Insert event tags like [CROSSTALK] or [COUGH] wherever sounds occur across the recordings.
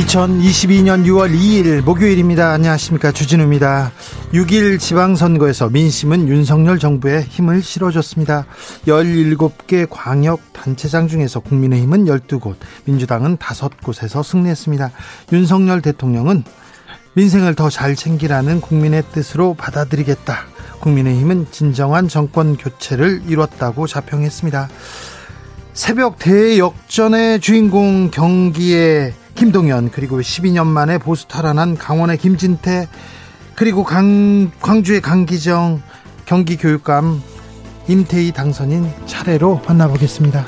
2022년 6월 2일 목요일입니다. 안녕하십니까. 주진우입니다. 6일 지방선거에서 민심은 윤석열 정부에 힘을 실어줬습니다. 17개 광역 단체장 중에서 국민의힘은 12곳, 민주당은 5곳에서 승리했습니다. 윤석열 대통령은 민생을 더 잘 챙기라는 국민의 뜻으로 받아들이겠다. 국민의힘은 진정한 정권 교체를 이뤘다고 자평했습니다. 새벽 대역전의 주인공 경기의 김동연 그리고 12년 만에 보수 탈환한 강원의 김진태 그리고 강, 광주의 강기정 경기교육감 임태희 당선인 차례로 만나보겠습니다.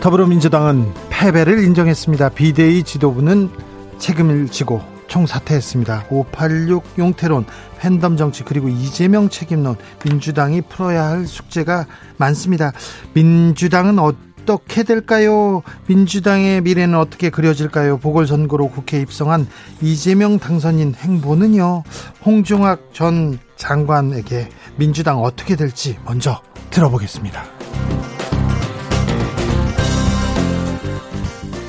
더불어민주당은 패배를 인정했습니다. 비대위 지도부는 책임을 지고 총사퇴했습니다. 586 용태론, 팬덤 정치 그리고 이재명 책임론 민주당이 풀어야 할 숙제가 많습니다. 민주당은 어 떻게 될까요? 민주당의 미래는 어떻게 그려질까요? 보궐선거로 국회 입성한 이재명 당선인 행보는요. 홍종학 전 장관에게 민주당 어떻게 될지 먼저 들어보겠습니다.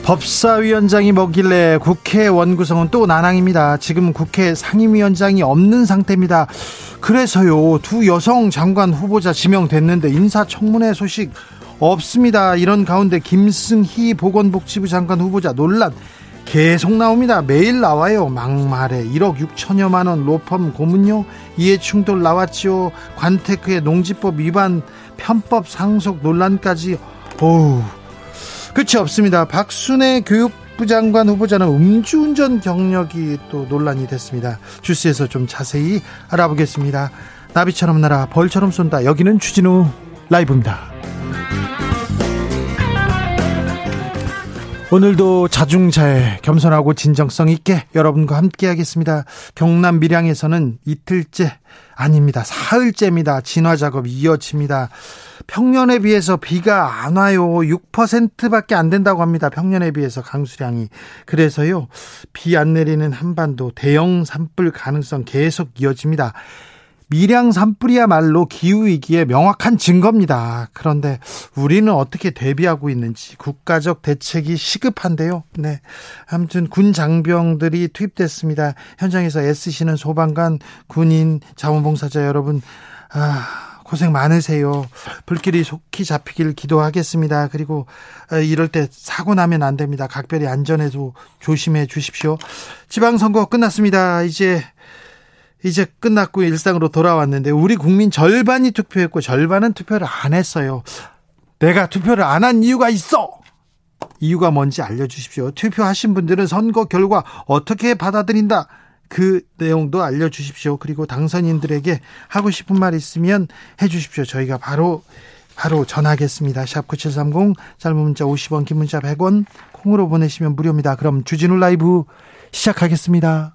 법사위원장이 뭐길래 국회 원구성은 또 난항입니다. 지금 국회 상임위원장이 없는 상태입니다. 그래서요, 두 여성 장관 후보자 지명됐는데 인사청문회 소식 없습니다. 이런 가운데 김승희 보건복지부 장관 후보자 논란 계속 나옵니다. 매일 나와요. 막말에 1억 6천여만 원 로펌 고문료 이해충돌 나왔지요. 관테크의 농지법 위반 편법 상속 논란까지 어우 끝이 없습니다. 박순애 교육부 장관 후보자는 음주운전 경력이 또 논란이 됐습니다. 주스에서 좀 자세히 알아보겠습니다. 나비처럼 날아 벌처럼 쏜다. 여기는 추진우 라이브입니다. 오늘도 자중자애 겸손하고 진정성 있게 여러분과 함께 하겠습니다. 경남 밀양에서는 이틀째 아닙니다. 사흘째입니다. 진화 작업 이어집니다. 평년에 비해서 비가 안 와요. 6%밖에 안 된다고 합니다. 평년에 비해서 강수량이. 그래서요. 비 안 내리는 한반도 대형 산불 가능성 계속 이어집니다. 밀양 산불이야말로 기후위기의 명확한 증거입니다. 그런데 우리는 어떻게 대비하고 있는지 국가적 대책이 시급한데요. 네. 아무튼 군 장병들이 투입됐습니다. 현장에서 애쓰시는 소방관, 군인, 자원봉사자 여러분, 아, 고생 많으세요. 불길이 속히 잡히길 기도하겠습니다. 그리고 어, 이럴 때 사고 나면 안 됩니다. 각별히 안전에도 조심해 주십시오. 지방선거 끝났습니다. 이제 이제 끝났고 일상으로 돌아왔는데 우리 국민 절반이 투표했고 절반은 투표를 안 했어요. 내가 투표를 안 한 이유가 있어. 이유가 뭔지 알려주십시오. 투표하신 분들은 선거 결과 어떻게 받아들인다. 그 내용도 알려주십시오. 그리고 당선인들에게 하고 싶은 말 있으면 해주십시오. 저희가 바로 바로 전하겠습니다. 샵 9730 짧은 문자 50원 긴 문자 100원 콩으로 보내시면 무료입니다. 그럼 주진우 라이브 시작하겠습니다.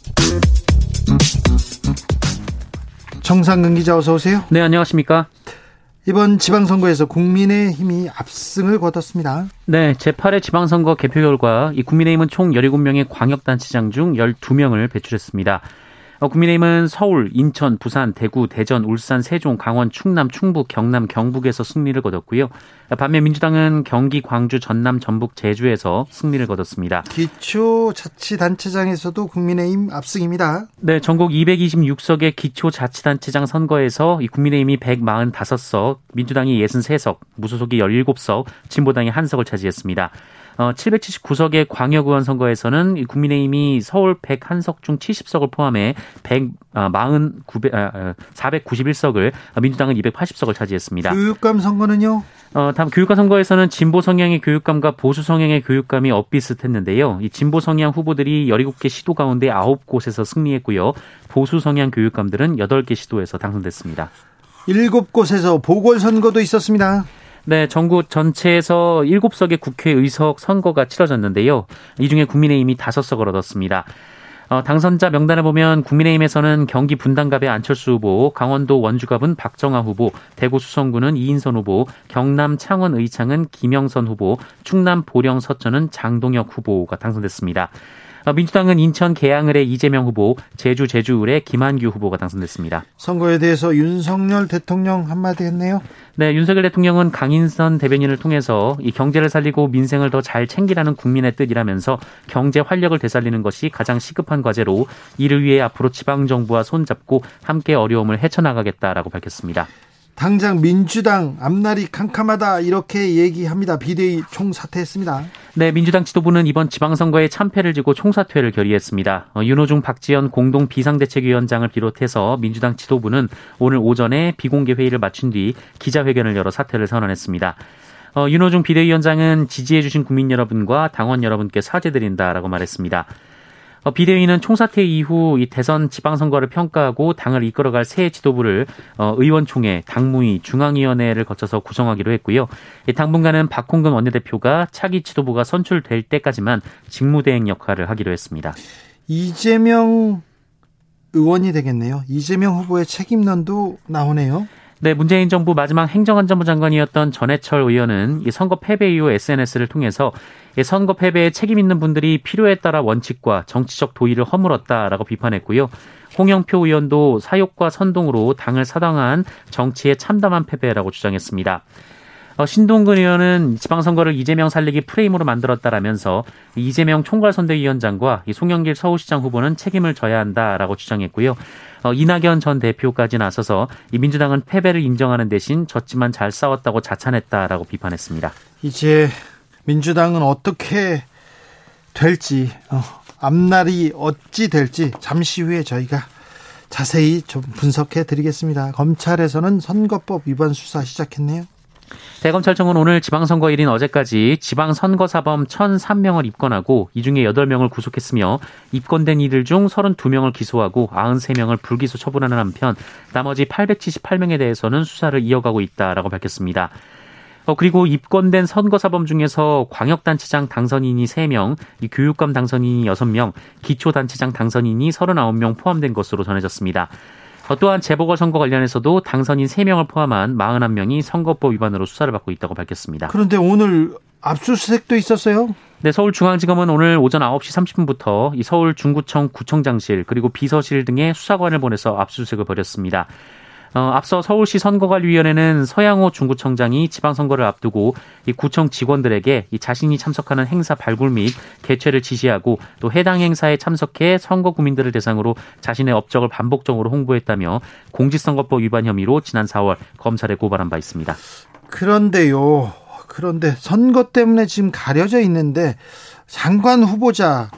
정상근 기자 어서 오세요. 네, 안녕하십니까? 이번 지방선거에서 국민의힘이 압승을 거뒀습니다. 네, 제8회 지방선거 개표 결과 이 국민의힘은 총 17명의 광역단체장 중 12명을 배출했습니다. 어, 국민의힘은 서울, 인천, 부산, 대구, 대전, 울산, 세종, 강원, 충남, 충북, 경남, 경북에서 승리를 거뒀고요. 반면 민주당은 경기, 광주, 전남, 전북, 제주에서 승리를 거뒀습니다. 기초자치단체장에서도 국민의힘 압승입니다. 네, 전국 226석의 기초자치단체장 선거에서 국민의힘이 145석, 민주당이 63석, 무소속이 17석, 진보당이 1석을 차지했습니다. 어, 779석의 광역의원 선거에서는 국민의힘이 서울 101석 중 70석을 포함해 149, 아, 491석을 민주당은 280석을 차지했습니다. 교육감 선거는요? 어, 다음 교육감 선거에서는 진보 성향의 교육감과 보수 성향의 교육감이 엇비슷했는데요. 이 진보 성향 후보들이 17개 시도 가운데 9곳에서 승리했고요. 보수 성향 교육감들은 8개 시도에서 당선됐습니다. 7곳에서 보궐선거도 있었습니다. 네, 전국 전체에서 7석의 국회 의석 선거가 치러졌는데요. 이 중에 국민의힘이 5석을 얻었습니다. 어, 당선자 명단을 보면 국민의힘에서는 경기 분당갑의 안철수 후보, 강원도 원주갑은 박정아 후보, 대구 수성구는 이인선 후보, 경남 창원 의창은 김영선 후보, 충남 보령 서천은 장동혁 후보가 당선됐습니다. 어, 민주당은 인천 계양을의 이재명 후보, 제주 제주을의 김한규 후보가 당선됐습니다. 선거에 대해서 윤석열 대통령 한마디 했네요. 네, 윤석열 대통령은 강인선 대변인을 통해서 이 경제를 살리고 민생을 더 잘 챙기라는 국민의 뜻이라면서 경제 활력을 되살리는 것이 가장 시급한 과제로 이를 위해 앞으로 지방 정부와 손잡고 함께 어려움을 헤쳐나가겠다라고 밝혔습니다. 당장 민주당 앞날이 캄캄하다 이렇게 얘기합니다. 비대위 총사퇴했습니다. 네, 민주당 지도부는 이번 지방선거에 참패를 지고 총사퇴를 결의했습니다. 어, 윤호중 박지원 공동 비상대책위원장을 비롯해서 민주당 지도부는 오늘 오전에 비공개 회의를 마친 뒤 기자회견을 열어 사퇴를 선언했습니다. 어, 윤호중 비대위원장은 지지해주신 국민 여러분과 당원 여러분께 사죄드린다라고 말했습니다. 어, 비대위는 총사퇴 이후 이 대선 지방선거를 평가하고 당을 이끌어갈 새 지도부를 어, 의원총회, 당무위, 중앙위원회를 거쳐서 구성하기로 했고요. 당분간은 박홍근 원내대표가 차기 지도부가 선출될 때까지만 직무대행 역할을 하기로 했습니다. 이재명 의원이 되겠네요. 이재명 후보의 책임론도 나오네요. 네, 문재인 정부 마지막 행정안전부 장관이었던 전해철 의원은 이 선거 패배 이후 SNS를 통해서 선거 패배에 책임 있는 분들이 필요에 따라 원칙과 정치적 도의를 허물었다라고 비판했고요. 홍영표 의원도 사욕과 선동으로 당을 사당한 정치의 참담한 패배라고 주장했습니다. 어, 신동근 의원은 지방선거를 이재명 살리기 프레임으로 만들었다라면서 이재명 총괄선대위원장과 송영길 서울시장 후보는 책임을 져야 한다라고 주장했고요. 어, 이낙연 전 대표까지 나서서 이 민주당은 패배를 인정하는 대신 졌지만 잘 싸웠다고 자찬했다라고 비판했습니다. 이제 민주당은 어떻게 될지 어, 앞날이 어찌 될지 잠시 후에 저희가 자세히 좀 분석해 드리겠습니다. 검찰에서는 선거법 위반 수사 시작했네요. 대검찰청은 오늘 지방선거일인 어제까지 지방선거사범 1,003명을 입건하고 이 중에 8명을 구속했으며 입건된 이들 중 32명을 기소하고 93명을 불기소 처분하는 한편 나머지 878명에 대해서는 수사를 이어가고 있다라고 밝혔습니다. 어, 그리고 입건된 선거사범 중에서 광역단체장 당선인이 3명, 교육감 당선인이 6명, 기초단체장 당선인이 39명 포함된 것으로 전해졌습니다. 어, 또한 재보궐선거 관련해서도 당선인 3명을 포함한 41명이 선거법 위반으로 수사를 받고 있다고 밝혔습니다. 그런데 오늘 압수수색도 있었어요? 네, 서울중앙지검은 오늘 오전 9시 30분부터 이 서울 중구청 구청장실 그리고 비서실 등의 수사관을 보내서 압수수색을 벌였습니다. 어, 앞서 서울시 선거관리위원회는 서양호 중구청장이 지방선거를 앞두고 이 구청 직원들에게 이 자신이 참석하는 행사 발굴 및 개최를 지시하고 또 해당 행사에 참석해 선거 구민들을 대상으로 자신의 업적을 반복적으로 홍보했다며 공직선거법 위반 혐의로 지난 4월 검찰에 고발한 바 있습니다. 그런데요. 그런데 선거 때문에 지금 가려져 있는데 장관 후보자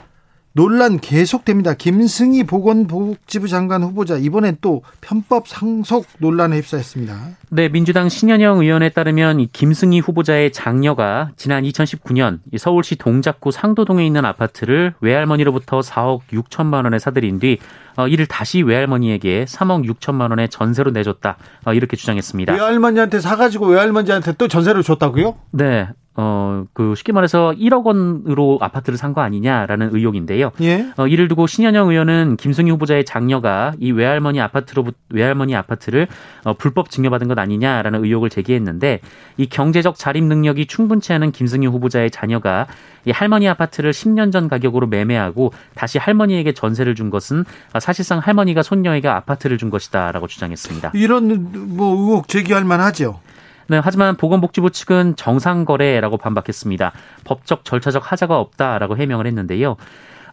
논란 계속됩니다. 김승희 보건복지부 장관 후보자 이번엔 또 편법 상속 논란에 휩싸였습니다. 네, 민주당 신현영 의원에 따르면 김승희 후보자의 장녀가 지난 2019년 서울시 동작구 상도동에 있는 아파트를 외할머니로부터 4억 6천만 원에 사들인 뒤 어, 이를 다시 외할머니에게 3억 6천만 원의 전세로 내줬다 어, 이렇게 주장했습니다. 외할머니한테 사가지고 외할머니한테 또 전세를 줬다고요? 네. 어, 그 쉽게 말해서 1억 원으로 아파트를 산 거 아니냐라는 의혹인데요. 예. 어, 이를 두고 신현영 의원은 김승희 후보자의 장녀가 이 외할머니 아파트로 외할머니 아파트를 어, 불법 증여받은 것 아니냐라는 의혹을 제기했는데 이 경제적 자립 능력이 충분치 않은 김승희 후보자의 자녀가 이 할머니 아파트를 10년 전 가격으로 매매하고 다시 할머니에게 전세를 준 것은 사실상 할머니가 손녀에게 아파트를 준 것이다라고 주장했습니다. 이런 뭐 의혹 제기할 만하죠. 네, 하지만 보건복지부 측은 정상거래라고 반박했습니다. 법적 절차적 하자가 없다라고 해명을 했는데요.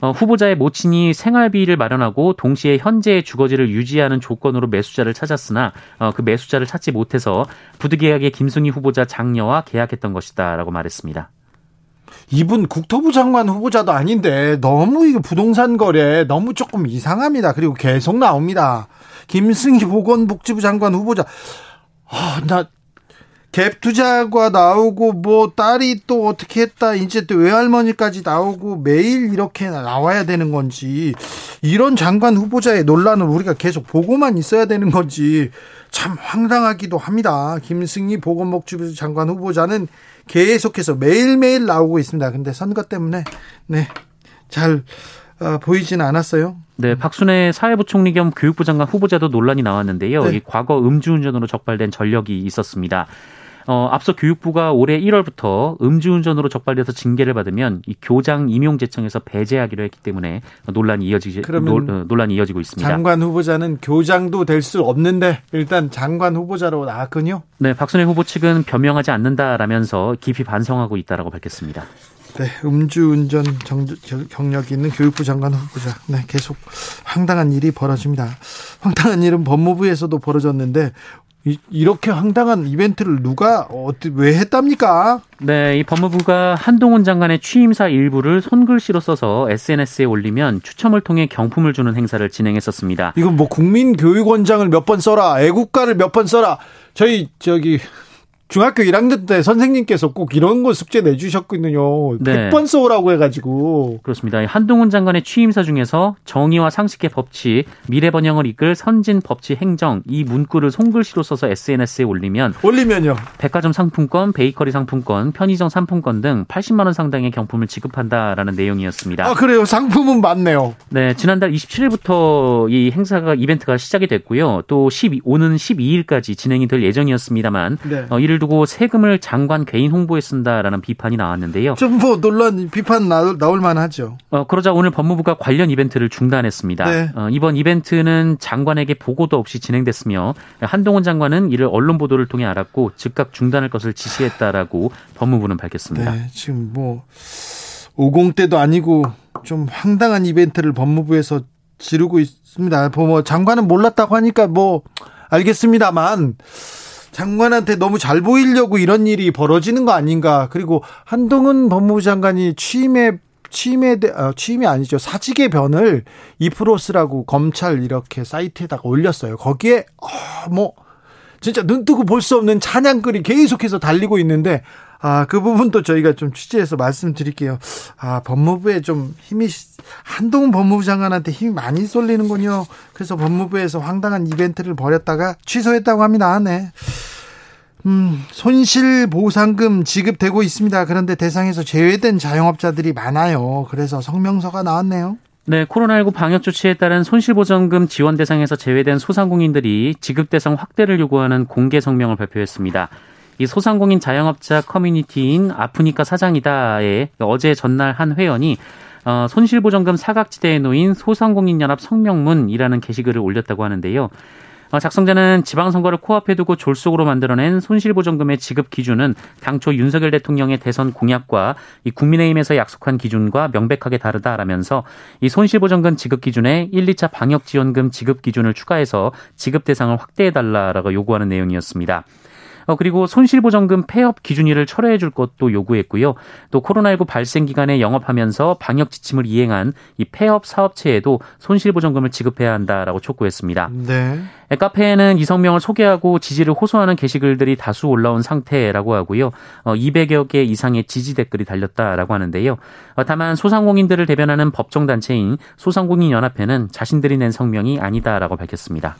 어, 후보자의 모친이 생활비를 마련하고 동시에 현재의 주거지를 유지하는 조건으로 매수자를 찾았으나 어, 그 매수자를 찾지 못해서 부득이하게 김승희 후보자 장녀와 계약했던 것이다라고 말했습니다. 이분 국토부 장관 후보자도 아닌데 너무 이거 부동산 거래 너무 조금 이상합니다. 그리고 계속 나옵니다. 김승희 보건복지부 장관 후보자. 아, 나 갭 투자가 나오고 뭐 딸이 또 어떻게 했다 이제 또 외할머니까지 나오고 매일 이렇게 나와야 되는 건지 이런 장관 후보자의 논란을 우리가 계속 보고만 있어야 되는 건지 참 황당하기도 합니다. 김승희 보건복지부 장관 후보자는 계속해서 매일매일 나오고 있습니다. 근데 선거 때문에 네잘 어, 보이지는 않았어요. 네, 박순애 사회부총리 겸 교육부 장관 후보자도 논란이 나왔는데요. 네. 이 과거 음주운전으로 적발된 전력이 있었습니다. 어, 앞서 교육부가 올해 1월부터 음주운전으로 적발돼서 징계를 받으면 이 교장 임용 제청에서 배제하기로 했기 때문에 논란이 이어지지 노, 어, 논란이 이어지고 있습니다. 장관 후보자는 교장도 될 수 없는데 일단 장관 후보자로 나왔군요. 네, 박순애 후보 측은 변명하지 않는다라면서 깊이 반성하고 있다라고 밝혔습니다. 네, 음주운전 경력이 있는 교육부 장관 후보자. 네, 계속 황당한 일이 벌어집니다. 황당한 일은 법무부에서도 벌어졌는데 이, 렇게 황당한 이벤트를 누가 어떻게 왜 했답니까? 네, 이 법무부가 한동훈 장관의 취임사 일부를 손글씨로 써서 SNS에 올리면 추첨을 통해 경품을 주는 행사를 진행했었습니다. 이건 뭐 국민교육원장을 몇 번 써라, 애국가를 몇 번 써라. 저희 저기 중학교 1학년 때 선생님께서 꼭 이런 거 숙제 내주셨거든요. 네. 100번 써오라고 해가지고. 그렇습니다. 한동훈 장관의 취임사 중에서 정의와 상식의 법치, 미래 번영을 이끌 선진 법치 행정 이 문구를 손글씨로 써서 SNS에 올리면 올리면요. 백화점 상품권, 베이커리 상품권, 편의점 상품권 등 80만 원 상당의 경품을 지급한다라는 내용이었습니다. 아 그래요. 상품은 많네요. 네, 지난달 27일부터 이 행사가 이벤트가 시작이 됐고요. 또 12, 오는 12일까지 진행이 될 예정이었습니다만 네. 어, 이를 두고 세금을 장관 개인 홍보에 쓴다라는 비판이 나왔는데요. 좀 뭐 논란 비판 나올, 나올 만하죠. 어, 그러자 오늘 법무부가 관련 이벤트를 중단했습니다. 네. 어, 이번 이벤트는 장관에게 보고도 없이 진행됐으며 한동훈 장관은 이를 언론 보도를 통해 알았고 즉각 중단할 것을 지시했다라고 법무부는 밝혔습니다. 네, 지금 뭐 50대도 아니고 좀 황당한 이벤트를 법무부에서 지르고 있습니다. 뭐 장관은 몰랐다고 하니까 뭐 알겠습니다만 장관한테 너무 잘 보이려고 이런 일이 벌어지는 거 아닌가. 그리고 한동훈 법무부 장관이 취임에 취임에 어, 취임이 아니죠 사직의 변을 2%쓰라고 검찰 이렇게 사이트에다가 올렸어요. 거기에 어, 뭐 진짜 눈 뜨고 볼 수 없는 찬양글이 계속해서 달리고 있는데 아, 그 부분도 저희가 좀 취재해서 말씀드릴게요. 아, 법무부에 좀 힘이, 한동훈 법무부 장관한테 힘이 많이 쏠리는군요. 그래서 법무부에서 황당한 이벤트를 벌였다가 취소했다고 합니다. 네. 음, 손실 보상금 지급되고 있습니다. 그런데 대상에서 제외된 자영업자들이 많아요. 그래서 성명서가 나왔네요. 네, 코로나19 방역 조치에 따른 손실보전금 지원 대상에서 제외된 소상공인들이 지급 대상 확대를 요구하는 공개 성명을 발표했습니다. 이 소상공인 자영업자 커뮤니티인 아프니까 사장이다에 어제 전날 한 회원이 어, 손실보전금 사각지대에 놓인 소상공인연합 성명문이라는 게시글을 올렸다고 하는데요. 어, 작성자는 지방선거를 코앞에 두고 졸속으로 만들어낸 손실보전금의 지급 기준은 당초 윤석열 대통령의 대선 공약과 이 국민의힘에서 약속한 기준과 명백하게 다르다라면서 이 손실보전금 지급 기준에 1, 2차 방역지원금 지급 기준을 추가해서 지급 대상을 확대해달라라고 요구하는 내용이었습니다. 어, 그리고 손실보전금 폐업 기준일을 철회해 줄 것도 요구했고요. 또 코로나19 발생 기간에 영업하면서 방역 지침을 이행한 이 폐업 사업체에도 손실보전금을 지급해야 한다라고 촉구했습니다. 네. 카페에는 이성명을 소개하고 지지를 호소하는 게시글들이 다수 올라온 상태라고 하고요. 어, 200여 개 이상의 지지 댓글이 달렸다라고 하는데요. 어, 다만 소상공인들을 대변하는 법정 단체인 소상공인연합회는 자신들이 낸 성명이 아니다라고 밝혔습니다.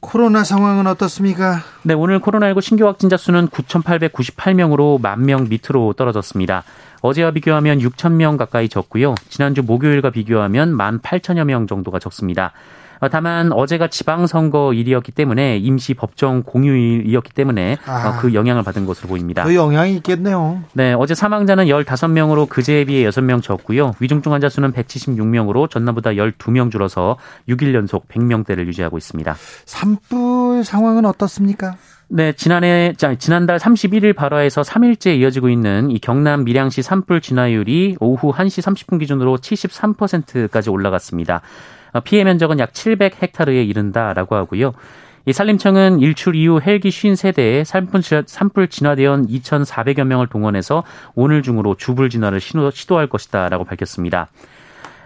코로나 상황은 어떻습니까? 네, 오늘 코로나19 신규 확진자 수는 9,898명으로 만 명 밑으로 떨어졌습니다. 어제와 비교하면 6천 명 가까이 적고요. 지난주 목요일과 비교하면 1만 8천여 명 정도가 적습니다. 어, 다만 어제가 지방선거 일이었기 때문에 임시 법정 공휴일이었기 때문에 어, 아, 그 영향을 받은 것으로 보입니다. 그 영향이 있겠네요. 네, 어제 사망자는 15명으로 그제에 비해 6명 적고요. 위중증 환자 수는 176명으로 전날보다 12명 줄어서 6일 연속 100명대를 유지하고 있습니다. 산불 상황은 어떻습니까? 네, 지난해 지난달 31일 발화에서 3일째 이어지고 있는 이 경남 밀양시 산불 진화율이 오후 1시 30분 기준으로 73%까지 올라갔습니다. 어, 피해 면적은 약 700헥타르에 이른다라고 하고요. 이 산림청은 일출 이후 헬기 53대에 산불, 진화대원 2,400여 명을 동원해서 오늘 중으로 주불 진화를 시도할 것이다라고 밝혔습니다.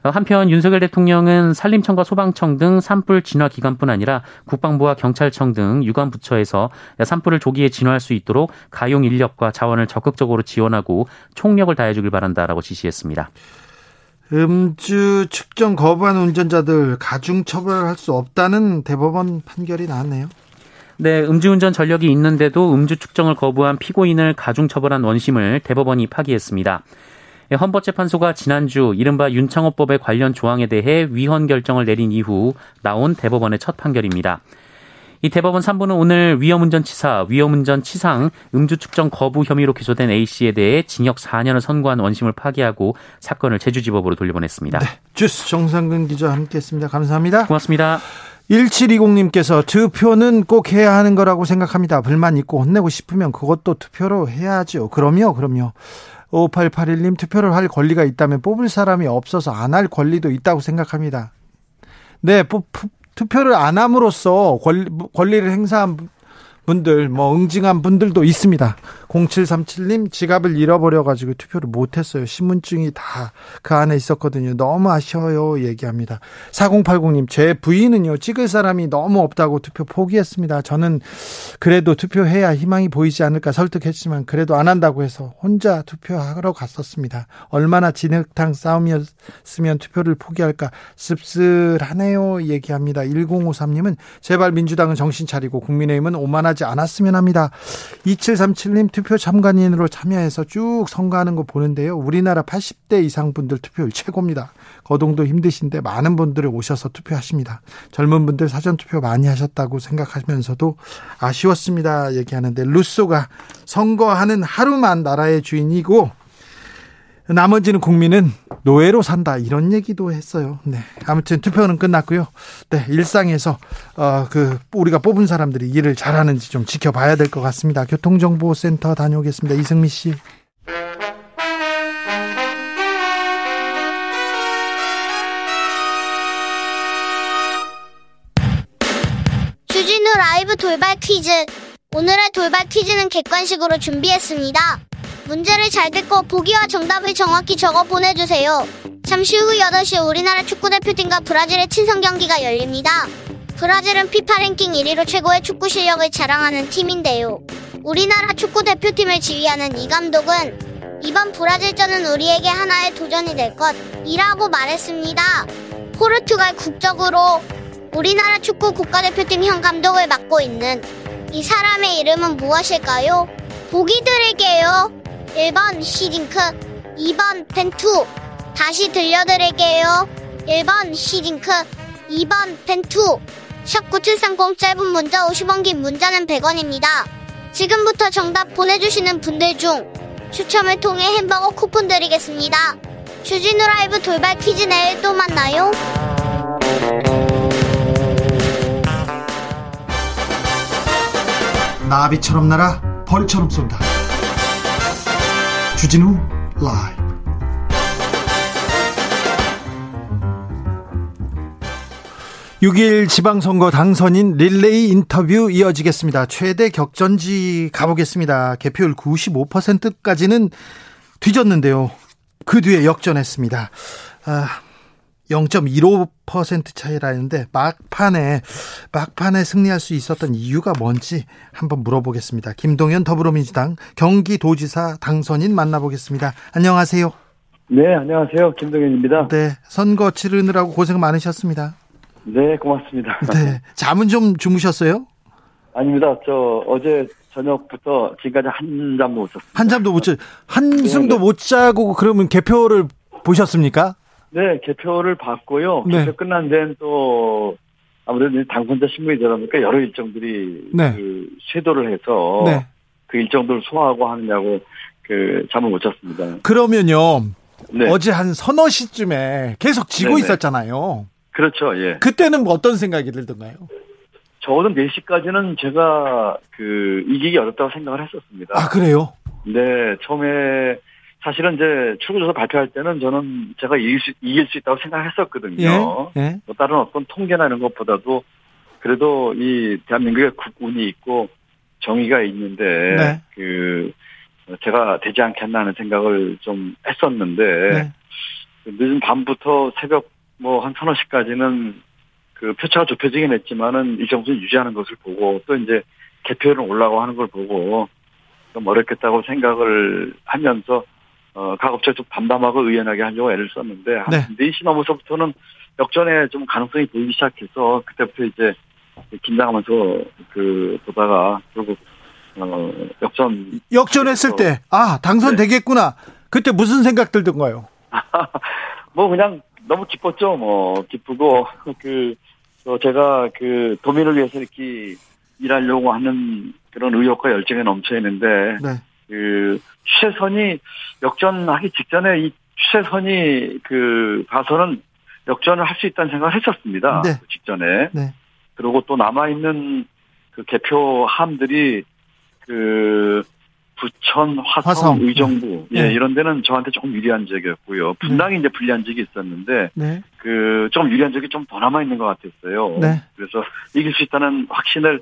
어, 한편 윤석열 대통령은 산림청과 소방청 등 산불 진화 기관뿐 아니라 국방부와 경찰청 등 유관 부처에서 산불을 조기에 진화할 수 있도록 가용 인력과 자원을 적극적으로 지원하고 총력을 다해주길 바란다라고 지시했습니다. 음주 측정 거부한 운전자들 가중 처벌할 수 없다는 대법원 판결이 나왔네요. 네, 음주운전 전력이 있는데도 음주 측정을 거부한 피고인을 가중 처벌한 원심을 대법원이 파기했습니다. 헌법재판소가 지난주 이른바 윤창호법의 관련 조항에 대해 위헌 결정을 내린 이후 나온 대법원의 첫 판결입니다. 이 대법원 3부는 오늘 위험운전치사, 위험운전치상, 음주 측정 거부 혐의로 기소된 A씨에 대해 징역 4년을 선고한 원심을 파기하고 사건을 제주지법으로 돌려보냈습니다. 네, 주스 정상근 기자 함께했습니다. 감사합니다. 고맙습니다. 1720님께서 투표는 꼭 해야 하는 거라고 생각합니다. 불만 있고 혼내고 싶으면 그것도 투표로 해야죠. 그럼요, 그럼요. 5881님 투표를 할 권리가 있다면 뽑을 사람이 없어서 안 할 권리도 있다고 생각합니다. 네, 뽑, 투표를 안 함으로써 권리, 권리를 행사한 분들, 뭐 응징한 분들도 있습니다. 0737님 지갑을 잃어버려 가지고 투표를 못 했어요. 신분증이 다 그 안에 있었거든요. 너무 아쉬워요. 얘기합니다. 4080님 제 부인은요 찍을 사람이 너무 없다고 투표 포기했습니다. 저는 그래도 투표해야 희망이 보이지 않을까 설득했지만 그래도 안 한다고 해서 혼자 투표하러 갔었습니다. 얼마나 진흙탕 싸움이었으면 투표를 포기할까 씁쓸하네요. 얘기합니다. 1053님은 제발 민주당은 정신 차리고 국민의힘은 오만하지 않았으면 합니다. 2737님 투표 참관인으로 참여해서 쭉 선거하는 거 보는데요. 우리나라 80대 이상 분들 투표율 최고입니다. 거동도 힘드신데 많은 분들이 오셔서 투표하십니다. 젊은 분들 사전 투표 많이 하셨다고 생각하면서도 아쉬웠습니다. 얘기하는데 루소가 선거하는 하루만 나라의 주인이고 나머지는 국민은 노예로 산다 이런 얘기도 했어요. 네. 아무튼 투표는 끝났고요. 네, 일상에서 어 그 우리가 뽑은 사람들이 일을 잘하는지 좀 지켜봐야 될 것 같습니다. 교통정보센터 다녀오겠습니다. 이승미 씨. 주진우 라이브 돌발 퀴즈. 오늘의 돌발 퀴즈는 객관식으로 준비했습니다. 문제를 잘 듣고 보기와 정답을 정확히 적어 보내주세요. 잠시 후 8시 우리나라 축구대표팀과 브라질의 친선 경기가 열립니다. 브라질은 피파 랭킹 1위로 최고의 축구 실력을 자랑하는 팀인데요. 우리나라 축구대표팀을 지휘하는 이 감독은 이번 브라질전은 우리에게 하나의 도전이 될 것이라고 말했습니다. 포르투갈 국적으로 우리나라 축구 국가대표팀 현 감독을 맡고 있는 이 사람의 이름은 무엇일까요? 보기 드릴게요. 1번 시딩크, 2번 펜투. 다시 들려드릴게요. 1번 시딩크, 2번 펜투. 샵9730 짧은 문자 50원 긴 문자는 100원입니다. 지금부터 정답 보내주시는 분들 중 추첨을 통해 햄버거 쿠폰 드리겠습니다. 주진우 라이브 돌발 퀴즈 내일 또 만나요. 나비처럼 날아 벌처럼 쏜다. 주진우 라이브 6일 지방선거 당선인 릴레이 인터뷰 이어지겠습니다. 최대 격전지 가보겠습니다. 개표율 95%까지는 뒤졌는데요. 그 뒤에 역전했습니다. 아, 0.15% 차이라는데 막판에 막판에 승리할 수 있었던 이유가 뭔지 한번 물어보겠습니다. 김동연 더불어민주당 경기도지사 당선인 만나보겠습니다. 안녕하세요. 네, 안녕하세요. 김동연입니다. 네, 선거 치르느라고 고생 많으셨습니다. 네, 고맙습니다. 네. 잠은 좀 주무셨어요? 아닙니다. 저 어제 저녁부터 지금까지 한 잠도 못 잤습니다. 한 잠도 못 자, 한숨도 네, 네. 못 자고 그러면 개표를 보셨습니까? 네, 개표를 봤고요. 네. 개표 끝난 데는 또 아무래도 당선자 신문이다 보니까 여러 일정들이 네. 그 쇄도를 해서 네. 그 일정들을 소화하고 하느냐고 그 잠을 못 잤습니다. 그러면요. 네, 어제 한 서너 시쯤에 계속 지고 네네. 있었잖아요. 그렇죠. 예. 그때는 뭐 어떤 생각이 들던가요? 적어도 4시까지는 제가 그 이기기 어렵다고 생각을 했었습니다. 아, 그래요? 네, 처음에 사실은 이제 출구조사 발표할 때는 저는 제가 이길 수, 이길 수 있다고 생각했었거든요. 예. 예. 뭐 다른 어떤 통계나 이런 것보다도 그래도 이 대한민국에 국군이 있고 정의가 있는데 네. 그 제가 되지 않겠나 하는 생각을 좀 했었는데 네. 그 늦은 밤부터 새벽 뭐 한 서너 시까지는 그 표차가 좁혀지긴 했지만은 일정 수준 유지하는 것을 보고 또 이제 개표율은 올라가고 하는 걸 보고 좀 어렵겠다고 생각을 하면서 어 가급적 좀 담담하고 의연하게 하려고 애를 썼는데 한 네. 4시 넘어서부터는 역전에 좀 가능성이 보이기 시작해서 그때부터 이제 긴장하면서 그 보다가 결국 어 역전 역전했을 때, 아, 당선되겠구나. 그때 무슨 생각 들던가요? [LAUGHS] 뭐 그냥 너무 기뻤죠. 뭐 기쁘고 [LAUGHS] 그 어, 제가 그 도민을 위해서 이렇게 일하려고 하는 그런 의욕과 열정이 넘쳐 있는데 네. 그 최선이 역전하기 직전에 이 최선이 그 봐서는 역전을 할 수 있다는 생각을 했었습니다. 네. 그 직전에. 네. 그리고 또 남아 있는 그 개표함들이 그 부천, 화성, 화성. 의정부 예 네. 이런 데는 저한테 조금 유리한 적이었고요. 분당이 이제 불리한 적이 있었는데 네. 그좀 유리한 적이 좀 더 남아 있는 것 같았어요. 네. 그래서 이길 수 있다는 확신을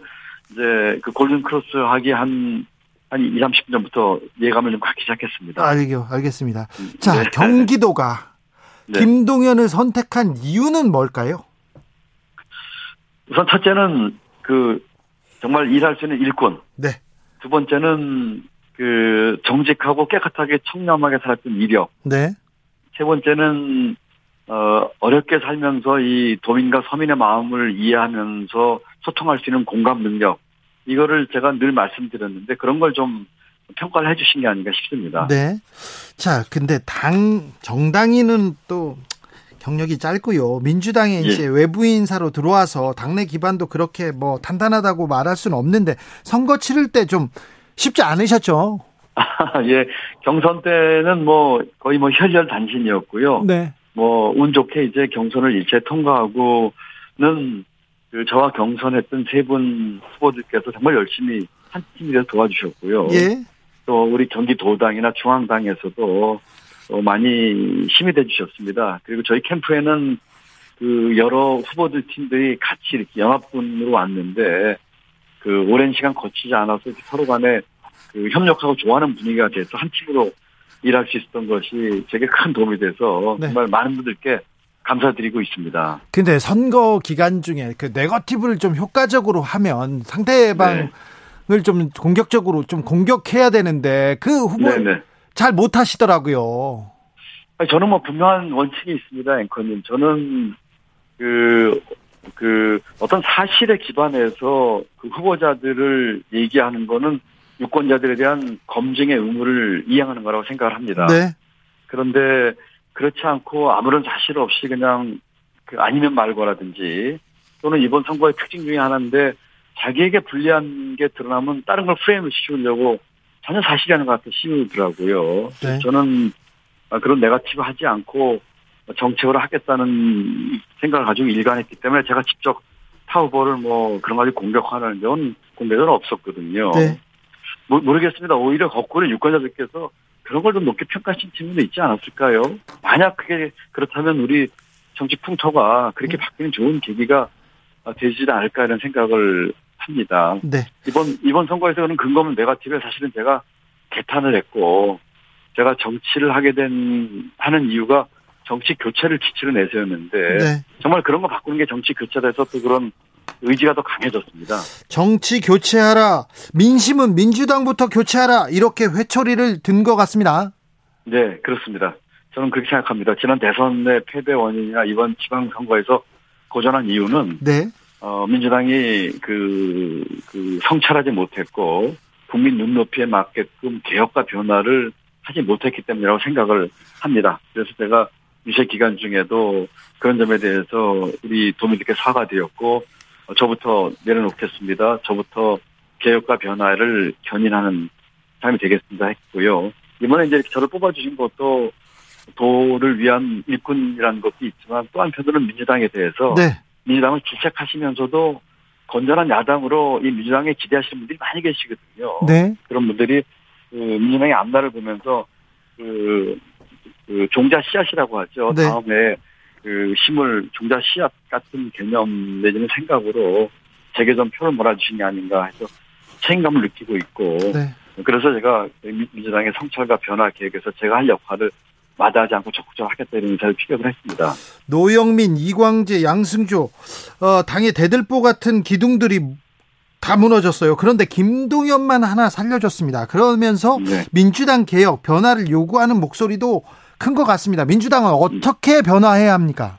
이제 그 골든 크로스 하기 한, 한 2, 30분 전부터 예감을 좀 갖기 시작했습니다. 알죠. 알겠습니다. 자, 네. 경기도가 네. 김동연을 선택한 이유는 뭘까요? 우선 첫째는 그 정말 일할 수 있는 일꾼. 네. 두 번째는 그 정직하고 깨끗하게 청렴하게 살았던 이력. 네. 세 번째는 어 어렵게 살면서 이 도민과 서민의 마음을 이해하면서 소통할 수 있는 공감 능력. 이거를 제가 늘 말씀드렸는데 그런 걸 좀 평가를 해주신 게 아닌가 싶습니다. 네. 자, 근데 당 정당인은 또 경력이 짧고요. 민주당에 예. 이제 외부 인사로 들어와서 당내 기반도 그렇게 뭐 단단하다고 말할 수는 없는데 선거 치를 때 좀 쉽지 않으셨죠? 예, 경선 때는 뭐 거의 뭐 혈혈 단신이었고요. 네. 뭐 운 좋게 이제 경선을 일체 통과하고는 그 저와 경선했던 세 분 후보들께서 정말 열심히 한 팀이 돼서 도와주셨고요. 예. 또 우리 경기도당이나 중앙당에서도 어, 많이 힘이 돼 주셨습니다. 그리고 저희 캠프에는 그 여러 후보들 팀들이 같이 이렇게 연합군으로 왔는데 그 오랜 시간 거치지 않아서 서로 간에 그 협력하고 좋아하는 분위기가 돼서 한 팀으로 일할 수 있었던 것이 제게 큰 도움이 돼서 네. 정말 많은 분들께 감사드리고 있습니다. 근데 선거 기간 중에 그 네거티브를 좀 효과적으로 하면 상대방을 네. 좀 공격적으로 좀 공격해야 되는데 그 후보 네네. 잘 못하시더라고요. 저는 뭐 분명한 원칙이 있습니다, 앵커님. 저는 그, 그 어떤 사실에 기반해서 그 후보자들을 얘기하는 거는 유권자들에 대한 검증의 의무를 이행하는 거라고 생각을 합니다. 네. 그런데 그렇지 않고 아무런 사실 없이 그냥 그 아니면 말고라든지 또는 이번 선거의 특징 중에 하나인데 자기에게 불리한 게 드러나면 다른 걸 프레임을 씌우려고 전혀 사실이 아닌 것 같아 씌우더라고요. 네. 저는 아, 그런 네가티브 하지 않고 정책으로 하겠다는 생각을 가지고 일관했기 때문에 제가 직접 타 후보를 뭐 그런 가지고 공격하는 건 공개적으로 없었거든요. 네. 모- 모르겠습니다. 오히려 거꾸로 유권자들께서 그런 걸 좀 높게 평가하신 측면도 있지 않았을까요? 만약 그게 그렇다면 우리 정치 풍토가 그렇게 바뀌는 좋은 계기가 되지 않을까 이런 생각을 합니다. 네. 이번 이번 선거에서 그런 근거는 네가티브에 사실은 제가 개탄을 했고 제가 정치를 하게 된 하는 이유가 정치 교체를 기치로 내세웠는데 네. 정말 그런 거 바꾸는 게 정치 교체돼서 또 그런 의지가 더 강해졌습니다. 정치 교체하라. 민심은 민주당부터 교체하라. 이렇게 회초리를 든 것 같습니다. 네, 그렇습니다. 저는 그렇게 생각합니다. 지난 대선의 패배 원인이나 이번 지방선거에서 고전한 이유는 네. 어, 민주당이 그, 그 성찰하지 못했고 국민 눈높이에 맞게끔 개혁과 변화를 하지 못했기 때문이라고 생각을 합니다. 그래서 제가 유세 기간 중에도 그런 점에 대해서 우리 도민들께 사과드렸고 어, 저부터 내려놓겠습니다. 저부터 개혁과 변화를 견인하는 사람이 되겠습니다 했고요. 이번에 이제 저를 뽑아주신 것도 도를 위한 일꾼이라는 것도 있지만 또 한편으로는 민주당에 대해서 네. 민주당을 질책하시면서도 건전한 야당으로 이 민주당에 기대하시는 분들이 많이 계시거든요. 네. 그런 분들이 그 민주당의 앞날을 보면서 그, 그 종자 씨앗이라고 하죠. 네. 다음에 그 힘을 종자 씨앗 같은 개념 내지는 생각으로 제게 좀 표를 몰아주신 게 아닌가 해서 책임감을 느끼고 있고 네. 그래서 제가 민- 민주당의 성찰과 변화 계획에서 제가 할 역할을 마다하지 않고 적극적으로 하겠다 이런 의사를 피력을 했습니다. 노영민, 이광재, 양승조, 어, 당의 대들보 같은 기둥들이 다 무너졌어요. 그런데 김동연만 하나 살려줬습니다. 그러면서 네. 민주당 개혁, 변화를 요구하는 목소리도 큰 것 같습니다. 민주당은 어떻게 변화해야 합니까?